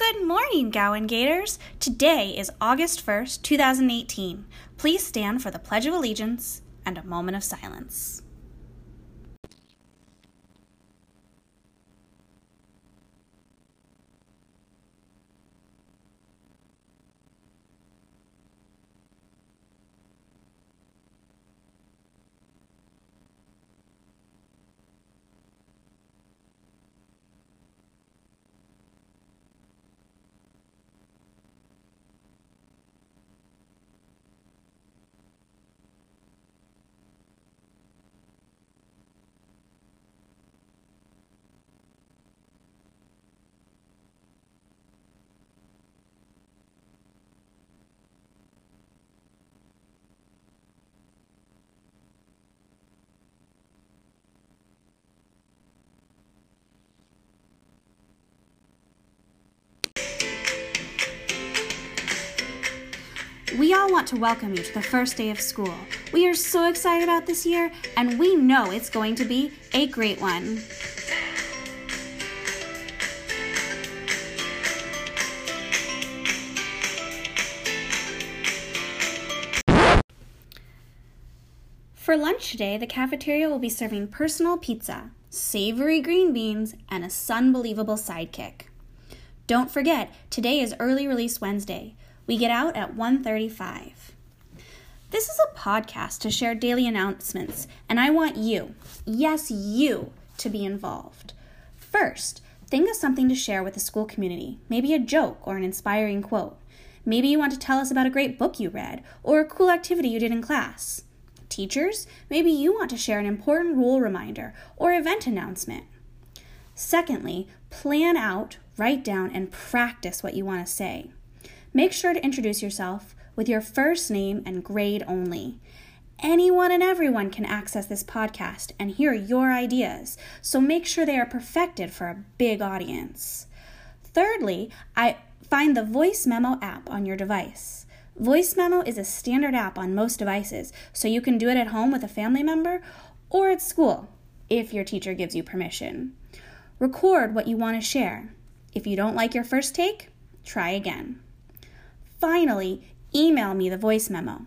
Good morning, Gowan Gators. Today is August 1st, 2018. Please stand for the Pledge of Allegiance and a moment of silence. We all want to welcome you to the first day of school. We are so excited about this year, and we know it's going to be a great one. For lunch today, the cafeteria will be serving personal pizza, savory green beans, and a sunbelievable sidekick. Don't forget, today is early release Wednesday. We get out at 1:35. This is a podcast to share daily announcements, and I want you, yes, you, to be involved. First, think of something to share with the school community, maybe a joke or an inspiring quote. Maybe you want to tell us about a great book you read or a cool activity you did in class. Teachers, maybe you want to share an important rule reminder or event announcement. Secondly, plan out, write down, and practice what you want to say. Make sure to introduce yourself with your first name and grade only. Anyone and everyone can access this podcast and hear your ideas, so make sure they are perfected for a big audience. Thirdly, I find the Voice Memo app on your device. Voice Memo is a standard app on most devices, so you can do it at home with a family member or at school if your teacher gives you permission. Record what you want to share. If you don't like your first take, try again. Finally, email me the voice memo.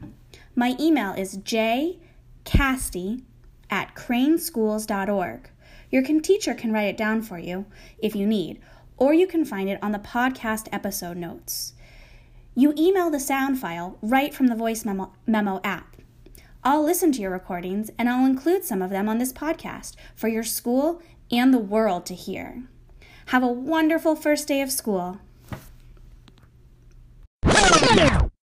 My email is jcasty at craneschools.org. Your teacher can write it down for you if you need, or you can find it on the podcast episode notes. You email the sound file right from the voice memo, memo app. I'll listen to your recordings and I'll include some of them on this podcast for your school and the world to hear. Have a wonderful first day of school.